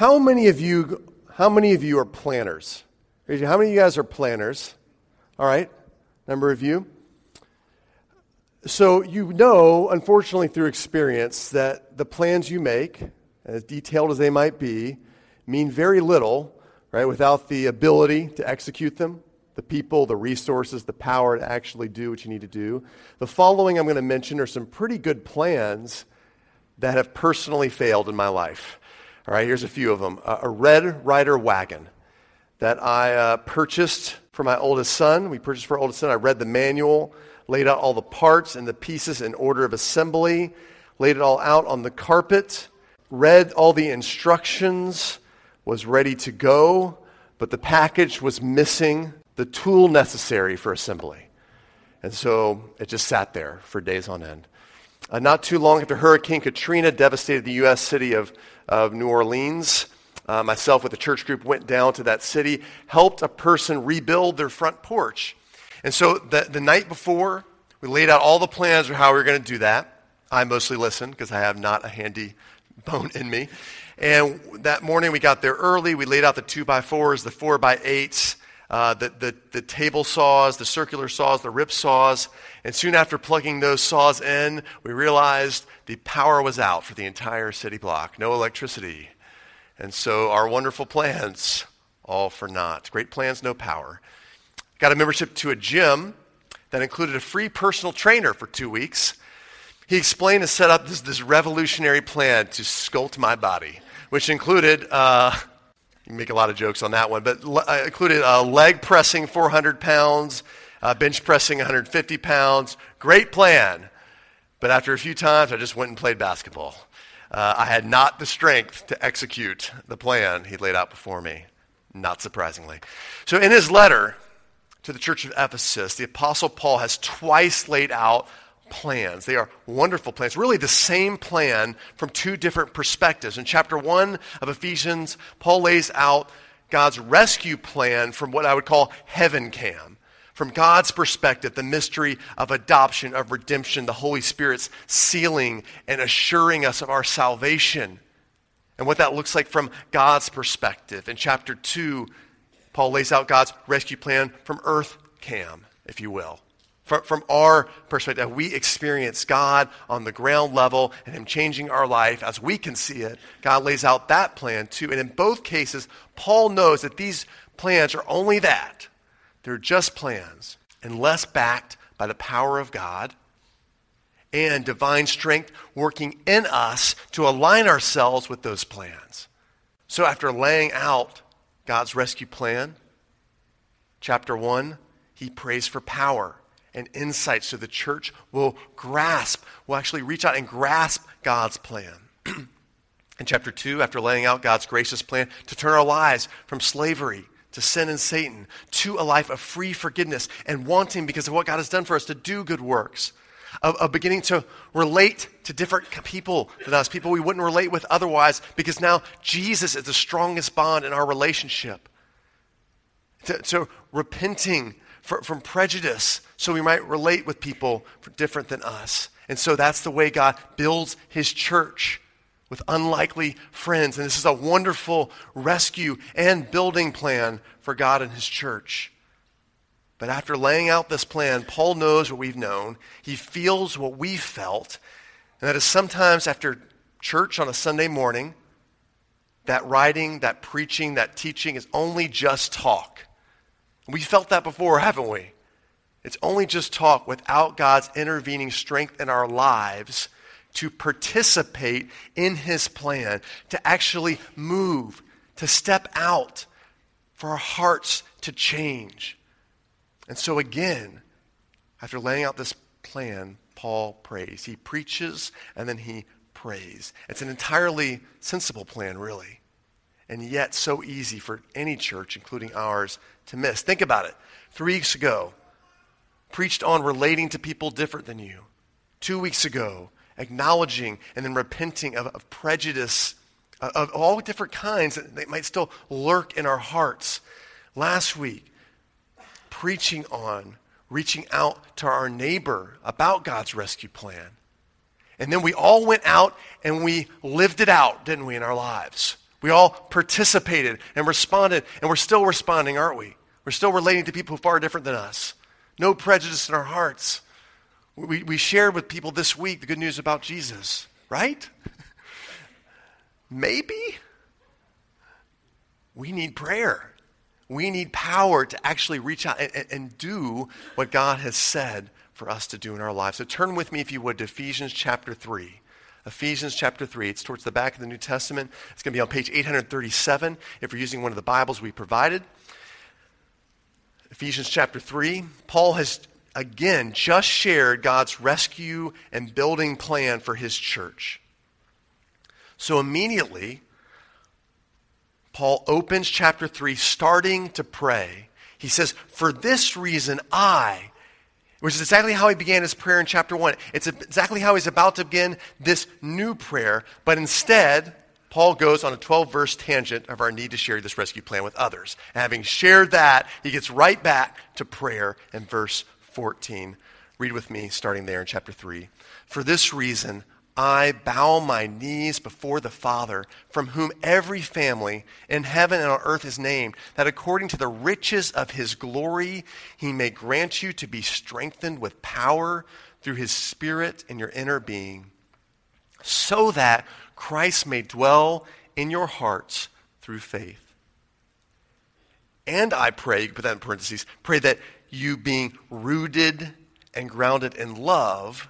How many of you how many of you are planners? How many of you guys are planners? All right, number of you. So you know, unfortunately, through experience, that the plans you make, as detailed as they might be, mean very little, right, without the ability to execute them, the people, the resources, the power to actually do what you need to do. The following I'm going to mention are some pretty good plans that have personally failed in my life. All right, here's a few of them. Uh, a Red Rider wagon that I uh, purchased for my oldest son. We purchased for our oldest son. I read the manual, laid out all the parts and the pieces in order of assembly, laid it all out on the carpet, read all the instructions, was ready to go, but the package was missing the tool necessary for assembly. And so it just sat there for days on end. Uh, not too long after Hurricane Katrina devastated the U.S. city of, of New Orleans, uh, myself with a church group went down to that city, helped a person rebuild their front porch. And so the, the night before, we laid out all the plans for how we were going to do that. I mostly listened because I have not a handy bone in me. And that morning we got there early. We laid out the two by fours, the four by eights, uh, the, the, the table saws, the circular saws, the rip saws. And soon after plugging those saws in, we realized the power was out for the entire city block. No electricity. And so our wonderful plans, all for naught. Great plans, no power. Got a membership to a gym that included a free personal trainer for two weeks. He explained and set up this, this revolutionary plan to sculpt my body, which included uh, you make a lot of jokes on that one, but uh, included uh, leg pressing 400 pounds, uh, bench pressing 150 pounds. Great plan. But after a few times, I just went and played basketball. Uh, I had not the strength to execute the plan he laid out before me, not surprisingly. So, in his letter to the church of Ephesus, the Apostle Paul has twice laid out plans. They are wonderful plans, really the same plan from two different perspectives. In chapter 1 of Ephesians, Paul lays out God's rescue plan from what I would call heaven cam. From God's perspective, the mystery of adoption, of redemption, the Holy Spirit's sealing and assuring us of our salvation, and what that looks like from God's perspective. In chapter 2, Paul lays out God's rescue plan from earth cam, if you will. From, from our perspective, we experience God on the ground level and Him changing our life as we can see it. God lays out that plan too. And in both cases, Paul knows that these plans are only that. They're just plans, unless backed by the power of God and divine strength working in us to align ourselves with those plans. So, after laying out God's rescue plan, chapter 1, he prays for power and insight so the church will grasp, will actually reach out and grasp God's plan. In chapter 2, after laying out God's gracious plan to turn our lives from slavery to sin and Satan to a life of free forgiveness and wanting, because of what God has done for us, to do good works, of, of beginning to relate to different people than us, people we wouldn't relate with otherwise, because now Jesus is the strongest bond in our relationship. To, to repenting for, from prejudice so we might relate with people different than us. And so that's the way God builds his church with unlikely friends. And this is a wonderful rescue and building plan for God and his church. But after laying out this plan, Paul knows what we've known. He feels what we felt. And that is sometimes after church on a Sunday morning, that writing, that preaching, that teaching is only just talk. We felt that before, haven't we? It's only just talk without God's intervening strength in our lives to participate in His plan, to actually move, to step out, for our hearts to change. And so, again, after laying out this plan, Paul prays. He preaches and then he prays. It's an entirely sensible plan, really, and yet so easy for any church, including ours, to miss. Think about it. Three weeks ago, preached on relating to people different than you. Two weeks ago, acknowledging and then repenting of, of prejudice of, of all different kinds that, that might still lurk in our hearts. Last week, preaching on reaching out to our neighbor about God's rescue plan. And then we all went out and we lived it out, didn't we, in our lives? We all participated and responded, and we're still responding, aren't we? We're still relating to people far different than us. No prejudice in our hearts. We, we shared with people this week the good news about Jesus, right? Maybe we need prayer. We need power to actually reach out and, and, and, do what God has said for us to do in our lives. So turn with me, if you would, to Ephesians chapter 3. Ephesians chapter 3. It's towards the back of the New Testament. It's going to be on page 837 if you're using one of the Bibles we provided. Ephesians chapter 3. Paul has again just shared God's rescue and building plan for his church. So immediately, Paul opens chapter 3 starting to pray. He says, For this reason, I, which is exactly how he began his prayer in chapter 1. It's exactly how he's about to begin this new prayer, but instead, Paul goes on a 12 verse tangent of our need to share this rescue plan with others. And having shared that, he gets right back to prayer in verse 14. Read with me, starting there in chapter 3. For this reason, I bow my knees before the Father, from whom every family in heaven and on earth is named, that according to the riches of his glory, he may grant you to be strengthened with power through his Spirit in your inner being, so that Christ may dwell in your hearts through faith. And I pray, you can put that in parentheses, pray that you being rooted and grounded in love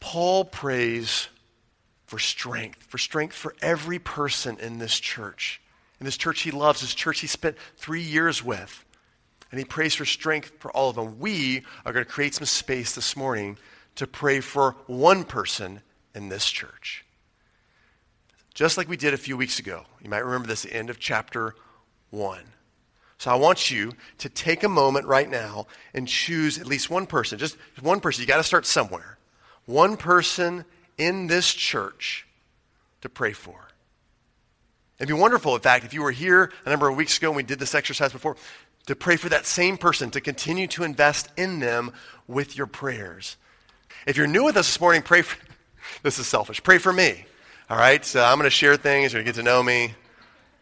Paul prays for strength, for strength for every person in this church. In this church he loves, this church he spent three years with. And he prays for strength for all of them. We are going to create some space this morning to pray for one person in this church. Just like we did a few weeks ago. You might remember this the end of chapter 1. So I want you to take a moment right now and choose at least one person. Just one person. You got to start somewhere one person in this church to pray for. It'd be wonderful, in fact, if you were here a number of weeks ago and we did this exercise before, to pray for that same person, to continue to invest in them with your prayers. If you're new with us this morning, pray for, this is selfish, pray for me. All right, so I'm going to share things, you're going to get to know me.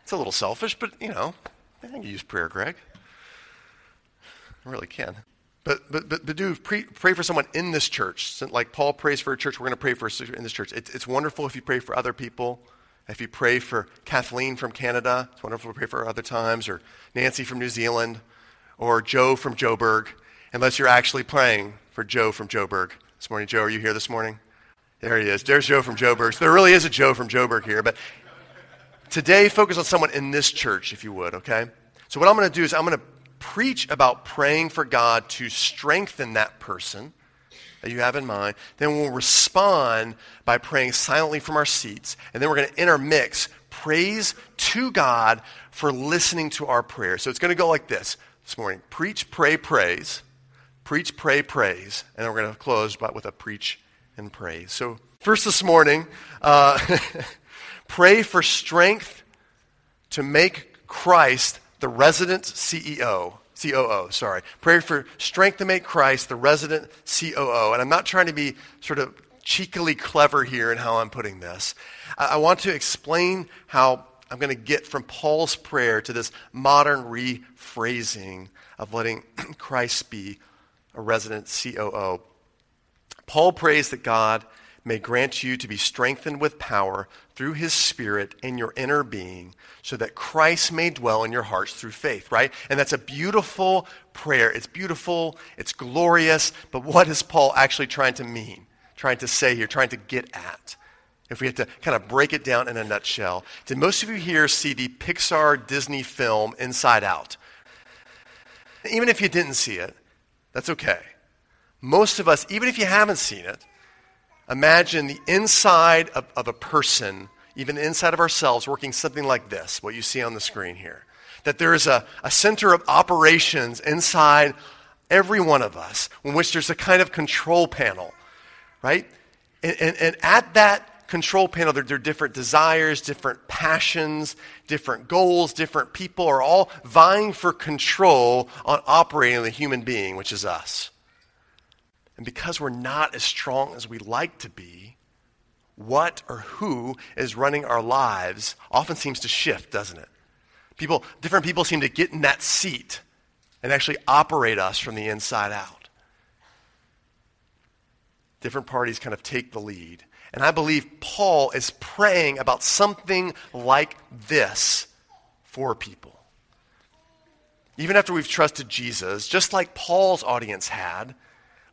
It's a little selfish, but you know, I can use prayer, Greg. I really can. But, but, but, but do pray, for someone in this church. Like Paul prays for a church, we're going to pray for in this church. It's, it's wonderful if you pray for other people. If you pray for Kathleen from Canada, it's wonderful to pray for her other times, or Nancy from New Zealand, or Joe from Joburg, unless you're actually praying for Joe from Joburg. This morning, Joe, are you here this morning? There he is. There's Joe from Joburg. So there really is a Joe from Joburg here. But today, focus on someone in this church, if you would, okay? So what I'm going to do is I'm going to preach about praying for God to strengthen that person that you have in mind. Then we'll respond by praying silently from our seats. And then we're going to intermix praise to God for listening to our prayer. So it's going to go like this this morning preach, pray, praise. Preach, pray, praise. And then we're going to close with a preach and praise. So, first this morning, uh, pray for strength to make Christ the resident CEO. COO, sorry. Pray for strength to make Christ the resident COO. And I'm not trying to be sort of cheekily clever here in how I'm putting this. I, I want to explain how I'm going to get from Paul's prayer to this modern rephrasing of letting Christ be a resident COO. Paul prays that God may grant you to be strengthened with power through his Spirit in your inner being, so that Christ may dwell in your hearts through faith, right? And that's a beautiful prayer. It's beautiful, it's glorious, but what is Paul actually trying to mean, trying to say here, trying to get at? If we had to kind of break it down in a nutshell, did most of you here see the Pixar Disney film Inside Out? Even if you didn't see it, that's okay. Most of us, even if you haven't seen it, Imagine the inside of, of a person, even the inside of ourselves, working something like this, what you see on the screen here. That there is a, a center of operations inside every one of us, in which there's a kind of control panel, right? And, and, and at that control panel, there, there, are different desires, different passions, different goals, different people are all vying for control on operating the human being, which is us. And because we're not as strong as we like to be, what or who is running our lives often seems to shift, doesn't it? People, different people seem to get in that seat and actually operate us from the inside out. Different parties kind of take the lead. And I believe Paul is praying about something like this for people. Even after we've trusted Jesus, just like Paul's audience had,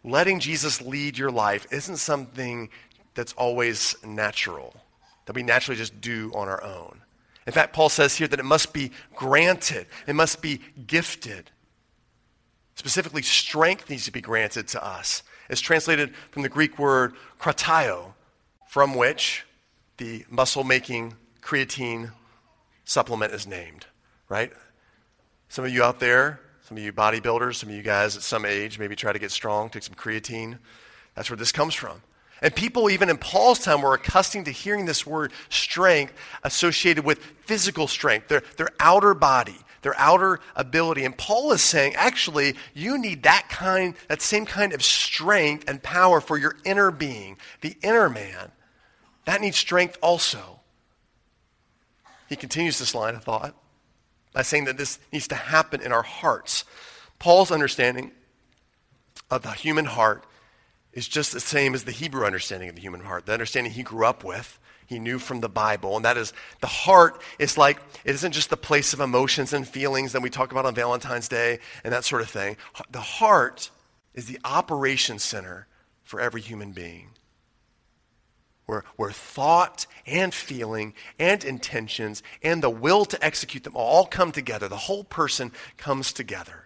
letting Jesus lead your life isn't something that's always natural, that we naturally just do on our own. In fact, Paul says here that it must be granted, it must be gifted. Specifically, strength needs to be granted to us. It's translated from the Greek word kratio, from which the muscle making creatine supplement is named, right? Some of you out there, some of you bodybuilders, some of you guys at some age maybe try to get strong, take some creatine. That's where this comes from. And people, even in Paul's time, were accustomed to hearing this word strength associated with physical strength, their, their outer body, their outer ability. And Paul is saying, actually, you need that kind, that same kind of strength and power for your inner being, the inner man. That needs strength also. He continues this line of thought by saying that this needs to happen in our hearts. Paul's understanding of the human heart is just the same as the Hebrew understanding of the human heart, the understanding he grew up with, he knew from the Bible. And that is the heart is like, it isn't just the place of emotions and feelings that we talk about on Valentine's Day and that sort of thing. The heart is the operation center for every human being. Where, where thought and feeling and intentions and the will to execute them all come together. The whole person comes together.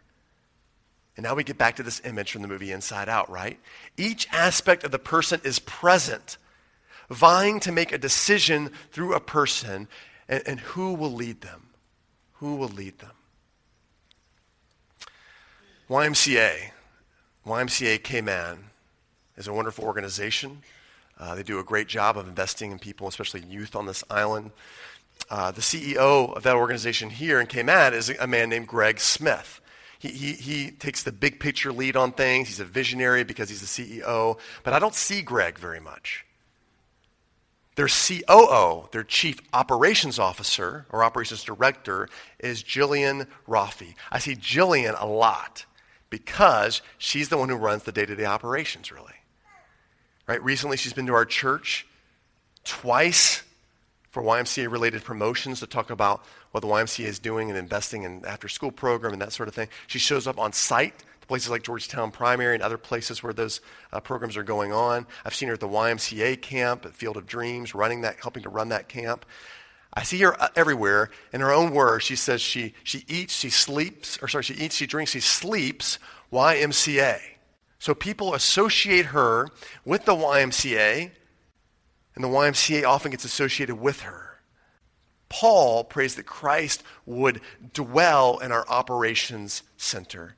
And now we get back to this image from the movie Inside Out, right? Each aspect of the person is present, vying to make a decision through a person and, and who will lead them. Who will lead them? YMCA, YMCA Cayman, is a wonderful organization. Uh, they do a great job of investing in people, especially youth on this island. Uh, the CEO of that organization here in Cayman is a man named Greg Smith. He, he, he takes the big picture lead on things. He's a visionary because he's the CEO. But I don't see Greg very much. Their COO, their Chief Operations Officer or Operations Director, is Jillian Roffey. I see Jillian a lot because she's the one who runs the day to day operations, really. Right? Recently, she's been to our church twice for YMCA related promotions to talk about what the YMCA is doing and investing in after school program and that sort of thing. She shows up on site to places like George Town Primary and other places where those uh, programs are going on. I've seen her at the YMCA camp at Field of Dreams, running that, helping to run that camp. I see her uh, everywhere. In her own words, she says she, she eats, she sleeps, or sorry, she eats, she drinks, she sleeps YMCA. So people associate her with the YMCA, and the YMCA often gets associated with her. Paul prays that Christ would dwell in our operations center.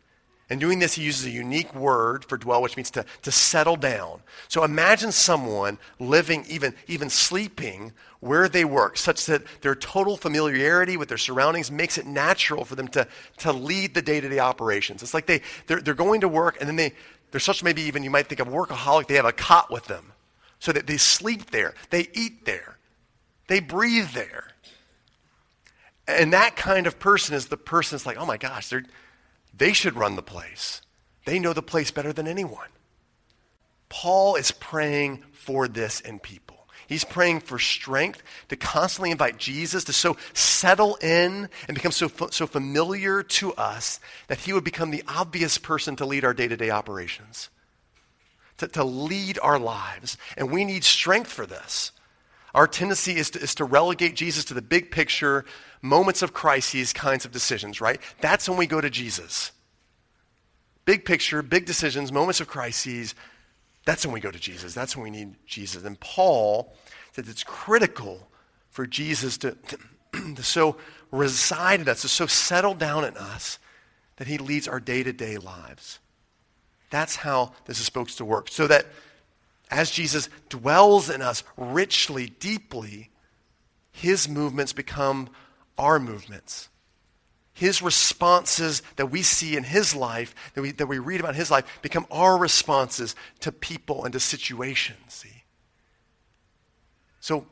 And doing this, he uses a unique word for dwell, which means to, to settle down. So imagine someone living, even, even sleeping where they work, such that their total familiarity with their surroundings makes it natural for them to, to lead the day to day operations. It's like they, they're, they're going to work, and then they, they're such maybe even you might think of workaholic, they have a cot with them. So that they sleep there, they eat there, they breathe there. And that kind of person is the person that's like, oh my gosh, they should run the place. They know the place better than anyone. Paul is praying for this in people. He's praying for strength to constantly invite Jesus to so settle in and become so, so familiar to us that he would become the obvious person to lead our day to day operations, to, to lead our lives. And we need strength for this. Our tendency is to, is to relegate Jesus to the big picture, moments of crises kinds of decisions, right? That's when we go to Jesus. Big picture, big decisions, moments of crises, that's when we go to Jesus. That's when we need Jesus. And Paul says it's critical for Jesus to, to, to so reside in us, to so settle down in us that he leads our day to day lives. That's how this is supposed to work. So that as Jesus dwells in us richly, deeply, his movements become our movements. His responses that we see in his life, that we, that we read about his life, become our responses to people and to situations. See? So,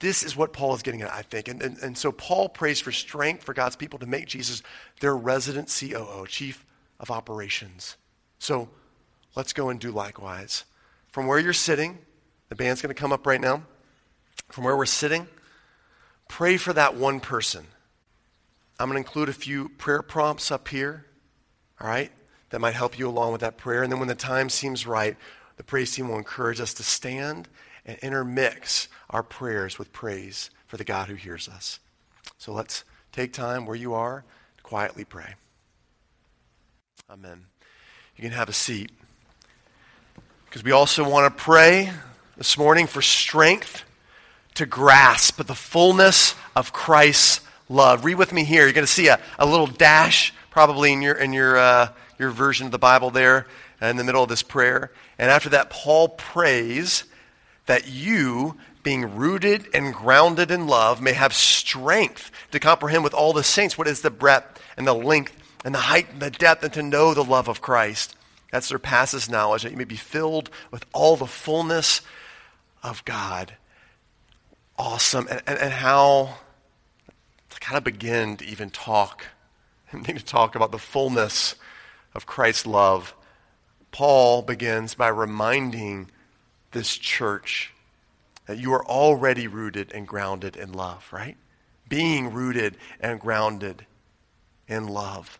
this is what Paul is getting at, I think. And, and, and so, Paul prays for strength for God's people to make Jesus their resident COO, Chief of Operations. So, let's go and do likewise. From where you're sitting, the band's going to come up right now. From where we're sitting, pray for that one person I'm going to include a few prayer prompts up here, all right, that might help you along with that prayer. And then when the time seems right, the praise team will encourage us to stand and intermix our prayers with praise for the God who hears us. So let's take time where you are to quietly pray. Amen. You can have a seat. Because we also want to pray this morning for strength to grasp the fullness of Christ's love. Read with me here. You're going to see a, a little dash probably in your, in your, uh, your version of the Bible there in the middle of this prayer. And after that, Paul prays that you, being rooted and grounded in love, may have strength to comprehend with all the saints what is the breadth and the length and the height and the depth, and to know the love of Christ that surpasses knowledge, that you may be filled with all the fullness of God. Awesome. And, and, and how to kind of begin to even talk, and to talk about the fullness of Christ's love, Paul begins by reminding this church that you are already rooted and grounded in love, right? Being rooted and grounded in love.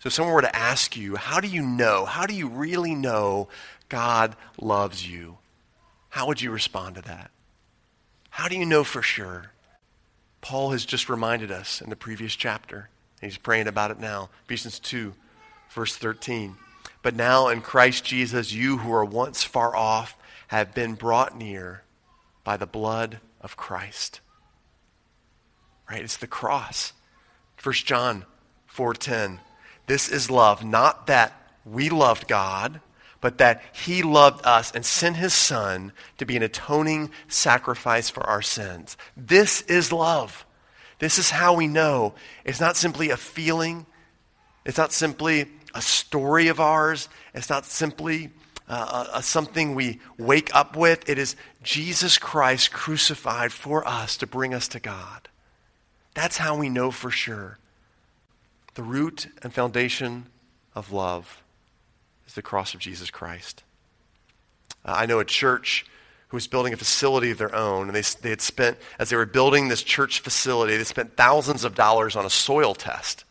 So if someone were to ask you, how do you know? How do you really know God loves you? How would you respond to that? How do you know for sure? Paul has just reminded us in the previous chapter. and He's praying about it now. Ephesians 2, verse 13. But now in Christ Jesus, you who were once far off have been brought near by the blood of Christ. Right? It's the cross. 1 John 4:10. This is love, not that we loved God, but that he loved us and sent his son to be an atoning sacrifice for our sins. This is love. This is how we know. It's not simply a feeling, it's not simply a story of ours, it's not simply uh, a, a something we wake up with. It is Jesus Christ crucified for us to bring us to God. That's how we know for sure. The root and foundation of love is the cross of Jesus Christ. Uh, I know a church who was building a facility of their own, and they, they had spent, as they were building this church facility, they spent thousands of dollars on a soil test.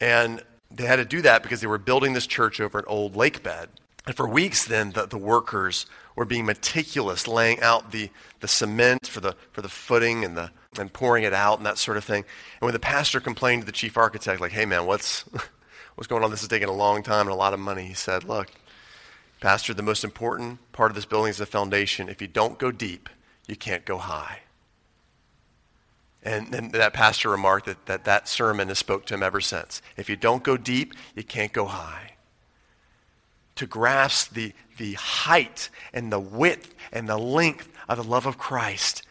And they had to do that because they were building this church over an old lake bed. And for weeks then, the, the workers were being meticulous, laying out the, the cement for the, for the footing and, the, and pouring it out and that sort of thing. And when the pastor complained to the chief architect, like, hey man, what's, what's going on? This is taking a long time and a lot of money. He said, Look, Pastor, the most important part of this building is the foundation. If you don't go deep, you can't go high. And then that pastor remarked that, that that sermon has spoke to him ever since. If you don't go deep, you can't go high. To grasp the, the height and the width and the length of the love of Christ,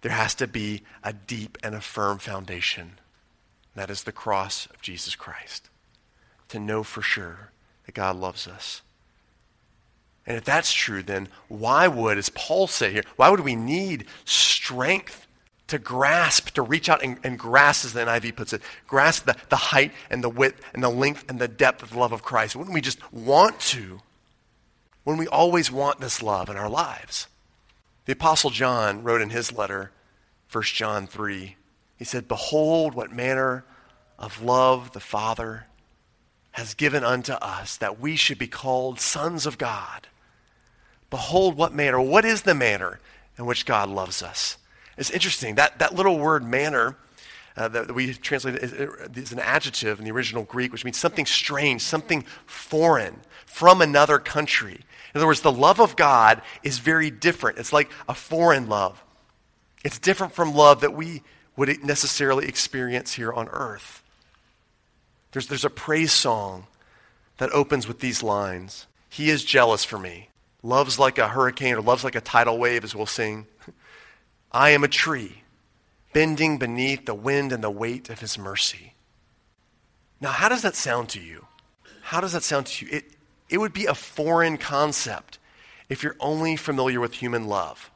there has to be a deep and a firm foundation. That is the cross of Jesus Christ to know for sure that God loves us. And if that's true, then why would, as Paul said here, why would we need strength to grasp, to reach out and, and grasp, as the NIV puts it, grasp the, the height and the width and the length and the depth of the love of Christ? Wouldn't we just want to? When we always want this love in our lives? The Apostle John wrote in his letter, 1 John 3, he said, Behold, what manner of love the Father has given unto us that we should be called sons of God. Behold, what manner, what is the manner in which God loves us? It's interesting. That, that little word manner uh, that we translate is, is an adjective in the original Greek, which means something strange, something foreign from another country. In other words, the love of God is very different. It's like a foreign love. It's different from love that we would necessarily experience here on earth. There's, there's a praise song that opens with these lines He is jealous for me, loves like a hurricane or loves like a tidal wave, as we'll sing. I am a tree, bending beneath the wind and the weight of his mercy. Now, how does that sound to you? How does that sound to you? It, it would be a foreign concept if you're only familiar with human love.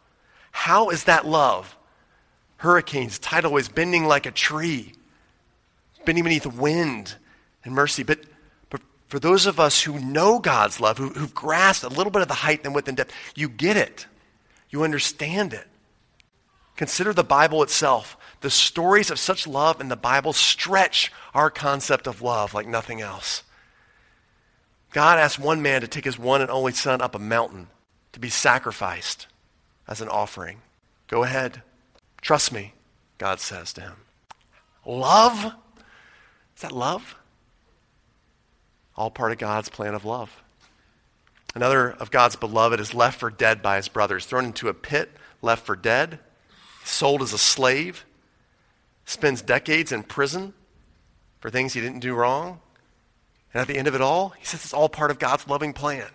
How is that love? Hurricanes, tidal waves, bending like a tree, bending beneath wind and mercy. But, but for those of us who know God's love, who, who've grasped a little bit of the height and width and depth, you get it. You understand it. Consider the Bible itself. The stories of such love in the Bible stretch our concept of love like nothing else. God asked one man to take his one and only son up a mountain to be sacrificed as an offering. Go ahead. Trust me, God says to him. Love? Is that love? All part of God's plan of love. Another of God's beloved is left for dead by his brothers, thrown into a pit, left for dead, sold as a slave, spends decades in prison for things he didn't do wrong. And at the end of it all, he says it's all part of God's loving plan.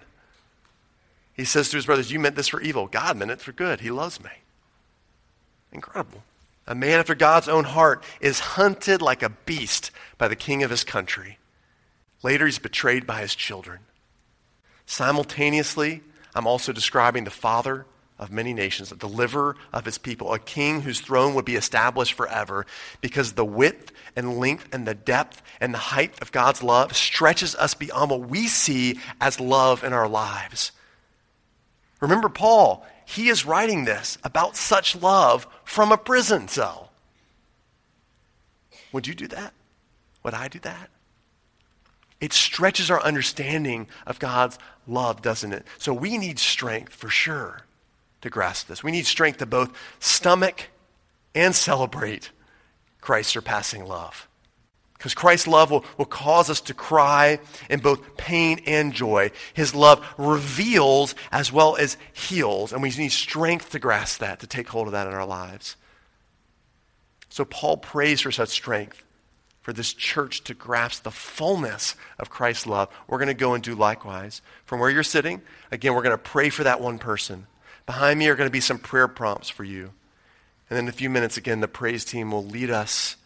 He says to his brothers, You meant this for evil. God meant it for good. He loves me. Incredible. A man after God's own heart is hunted like a beast by the king of his country. Later, he's betrayed by his children. Simultaneously, I'm also describing the father of many nations, a deliverer of his people, a king whose throne would be established forever because the width and length and the depth and the height of God's love stretches us beyond what we see as love in our lives. Remember Paul, he is writing this about such love from a prison cell. Would you do that? Would I do that? It stretches our understanding of God's love, doesn't it? So we need strength for sure to grasp this. We need strength to both stomach and celebrate Christ's surpassing love. Because Christ's love will, will cause us to cry in both pain and joy. His love reveals as well as heals, and we need strength to grasp that, to take hold of that in our lives. So Paul prays for such strength for this church to grasp the fullness of Christ's love. We're going to go and do likewise. From where you're sitting, again, we're going to pray for that one person. Behind me are going to be some prayer prompts for you. And then in a few minutes, again, the praise team will lead us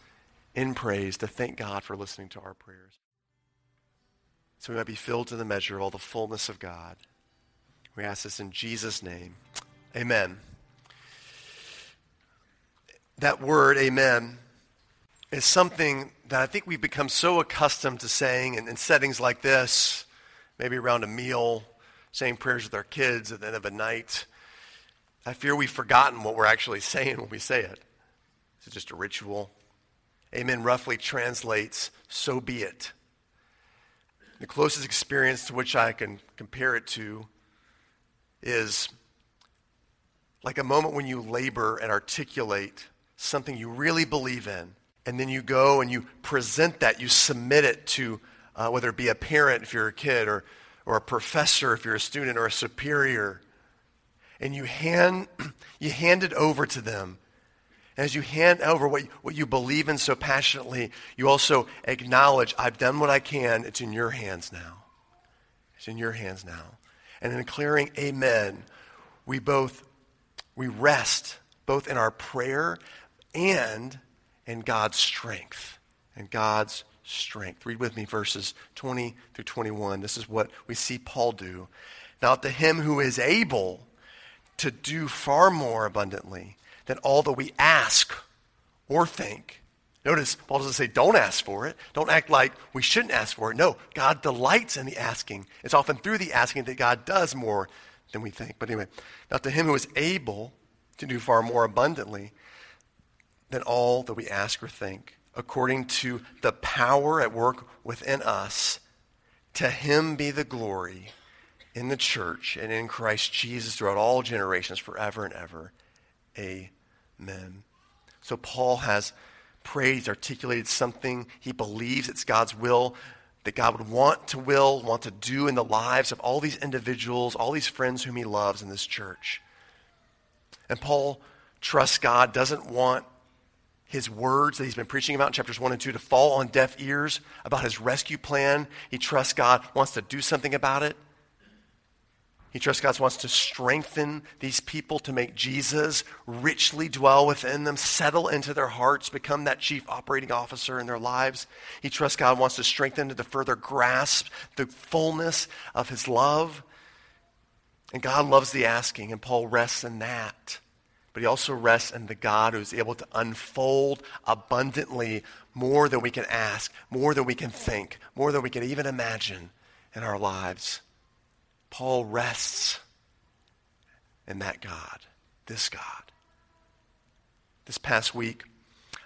in praise to thank God for listening to our prayers. So we might be filled to the measure of all the fullness of God. We ask this in Jesus' name. Amen. That word, amen, is something that I think we've become so accustomed to saying in, in settings like this, maybe around a meal, saying prayers with our kids at the end of a night. I fear we've forgotten what we're actually saying when we say it. Is it just a ritual? Amen roughly translates, so be it. The closest experience to which I can compare it to is like a moment when you labor and articulate something you really believe in, and then you go and you present that, you submit it to uh, whether it be a parent if you're a kid, or, or a professor if you're a student, or a superior and you hand, you hand it over to them. As you hand over what, what you believe in so passionately, you also acknowledge, I've done what I can. It's in your hands now. It's in your hands now. And in declaring amen, we both, we rest both in our prayer and in God's strength. And God's strength. Read with me verses 20 through 21. This is what we see Paul do. Now to him who is able to do far more abundantly than all that we ask or think. Notice, Paul doesn't say, don't ask for it. Don't act like we shouldn't ask for it. No, God delights in the asking. It's often through the asking that God does more than we think. But anyway, now to him who is able to do far more abundantly than all that we ask or think, according to the power at work within us, to him be the glory in the church and in Christ Jesus throughout all generations, forever and ever. Amen. So Paul has prayed, he's articulated something. He believes it's God's will, that God would want to will, want to do in the lives of all these individuals, all these friends whom he loves in this church. And Paul trusts God, doesn't want his words that he's been preaching about in chapters 1 and 2 to fall on deaf ears about his rescue plan. He trusts God, wants to do something about it. He trusts God wants to strengthen these people to make Jesus richly dwell within them, settle into their hearts, become that chief operating officer in their lives. He trusts God wants to strengthen them to further grasp the fullness of his love. And God loves the asking, and Paul rests in that. But he also rests in the God who's able to unfold abundantly more than we can ask, more than we can think, more than we can even imagine in our lives. Paul rests in that God, this God. This past week,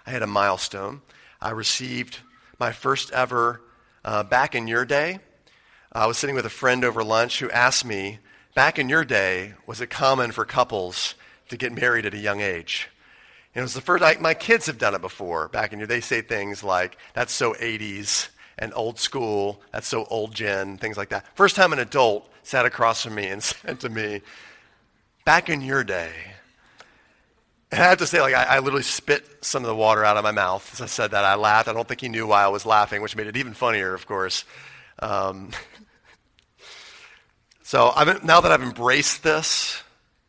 I had a milestone. I received my first ever, uh, back in your day, I was sitting with a friend over lunch who asked me, back in your day, was it common for couples to get married at a young age? And it was the first, I, my kids have done it before. Back in your, day. they say things like, that's so 80s and old school, that's so old gen, things like that. First time an adult sat across from me and said to me, Back in your day, and I have to say, like, I, I, literally spit some of the water out of my mouth as I said that. I laughed. I don't think he knew why I was laughing, which made it even funnier, of course. Um, so I've, now that I've embraced this,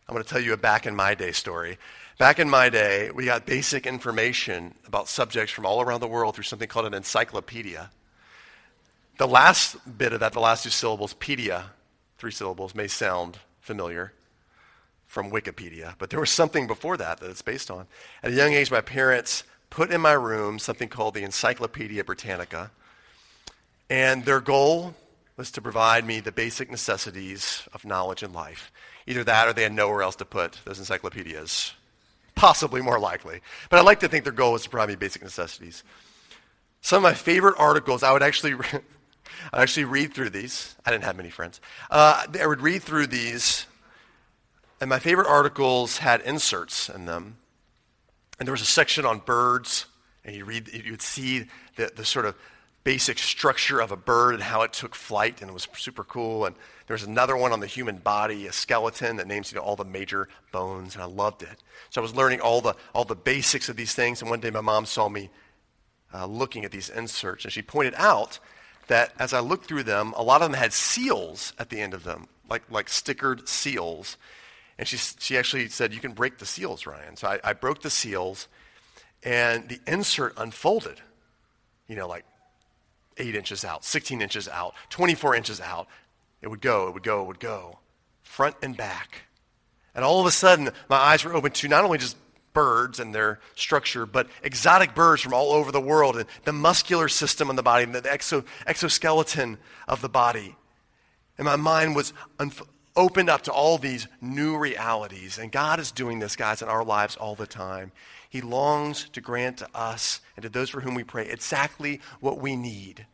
I'm going to tell you a back in my day story. Back in my day, we got basic information about subjects from all around the world through something called an encyclopedia. The last bit of that, the last two syllables, pedia, three syllables, may sound familiar from Wikipedia, but there was something before that that it's based on. At a young age, my parents put in my room something called the Encyclopedia Britannica, and their goal was to provide me the basic necessities of knowledge in life. Either that or they had nowhere else to put those encyclopedias. Possibly more likely. But I like to think their goal was to provide me basic necessities. Some of my favorite articles, I would actually I actually read through these. I didn't have many friends. Uh, I would read through these, and my favorite articles had inserts in them. And there was a section on birds, and you read, you would see the, the sort of basic structure of a bird and how it took flight, and it was super cool. And there was another one on the human body, a skeleton that names you know all the major bones, and I loved it. So I was learning all the all the basics of these things. And one day my mom saw me uh, looking at these inserts, and she pointed out that as I looked through them, a lot of them had seals at the end of them, like, like stickered seals. And she, she actually said, You can break the seals, Ryan. So I, I broke the seals, and the insert unfolded, you know, like eight inches out, 16 inches out, 24 inches out. It would go, it would go, it would go, front and back. And all of a sudden, my eyes were open to not only just birds and their structure, but exotic birds from all over the world and the muscular system in the body, and the exo, exoskeleton of the body. And my mind was opened up to all these new realities. And God is doing this, guys, in our lives all the time. He longs to grant to us and to those for whom we pray exactly what we need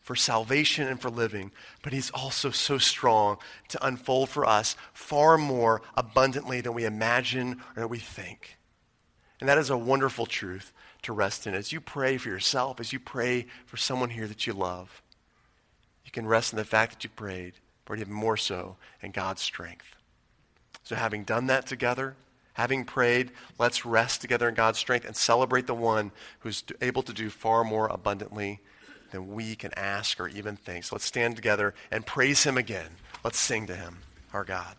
for salvation and for living, but He's also so strong to unfold for us far more abundantly than we imagine or we think. And that is a wonderful truth to rest in. As you pray for yourself, as you pray for someone here that you love, you can rest in the fact that you prayed, but even more so in God's strength. So, having done that together, having prayed, let's rest together in God's strength and celebrate the one who's able to do far more abundantly than we can ask or even think. So, let's stand together and praise him again. Let's sing to him, our God.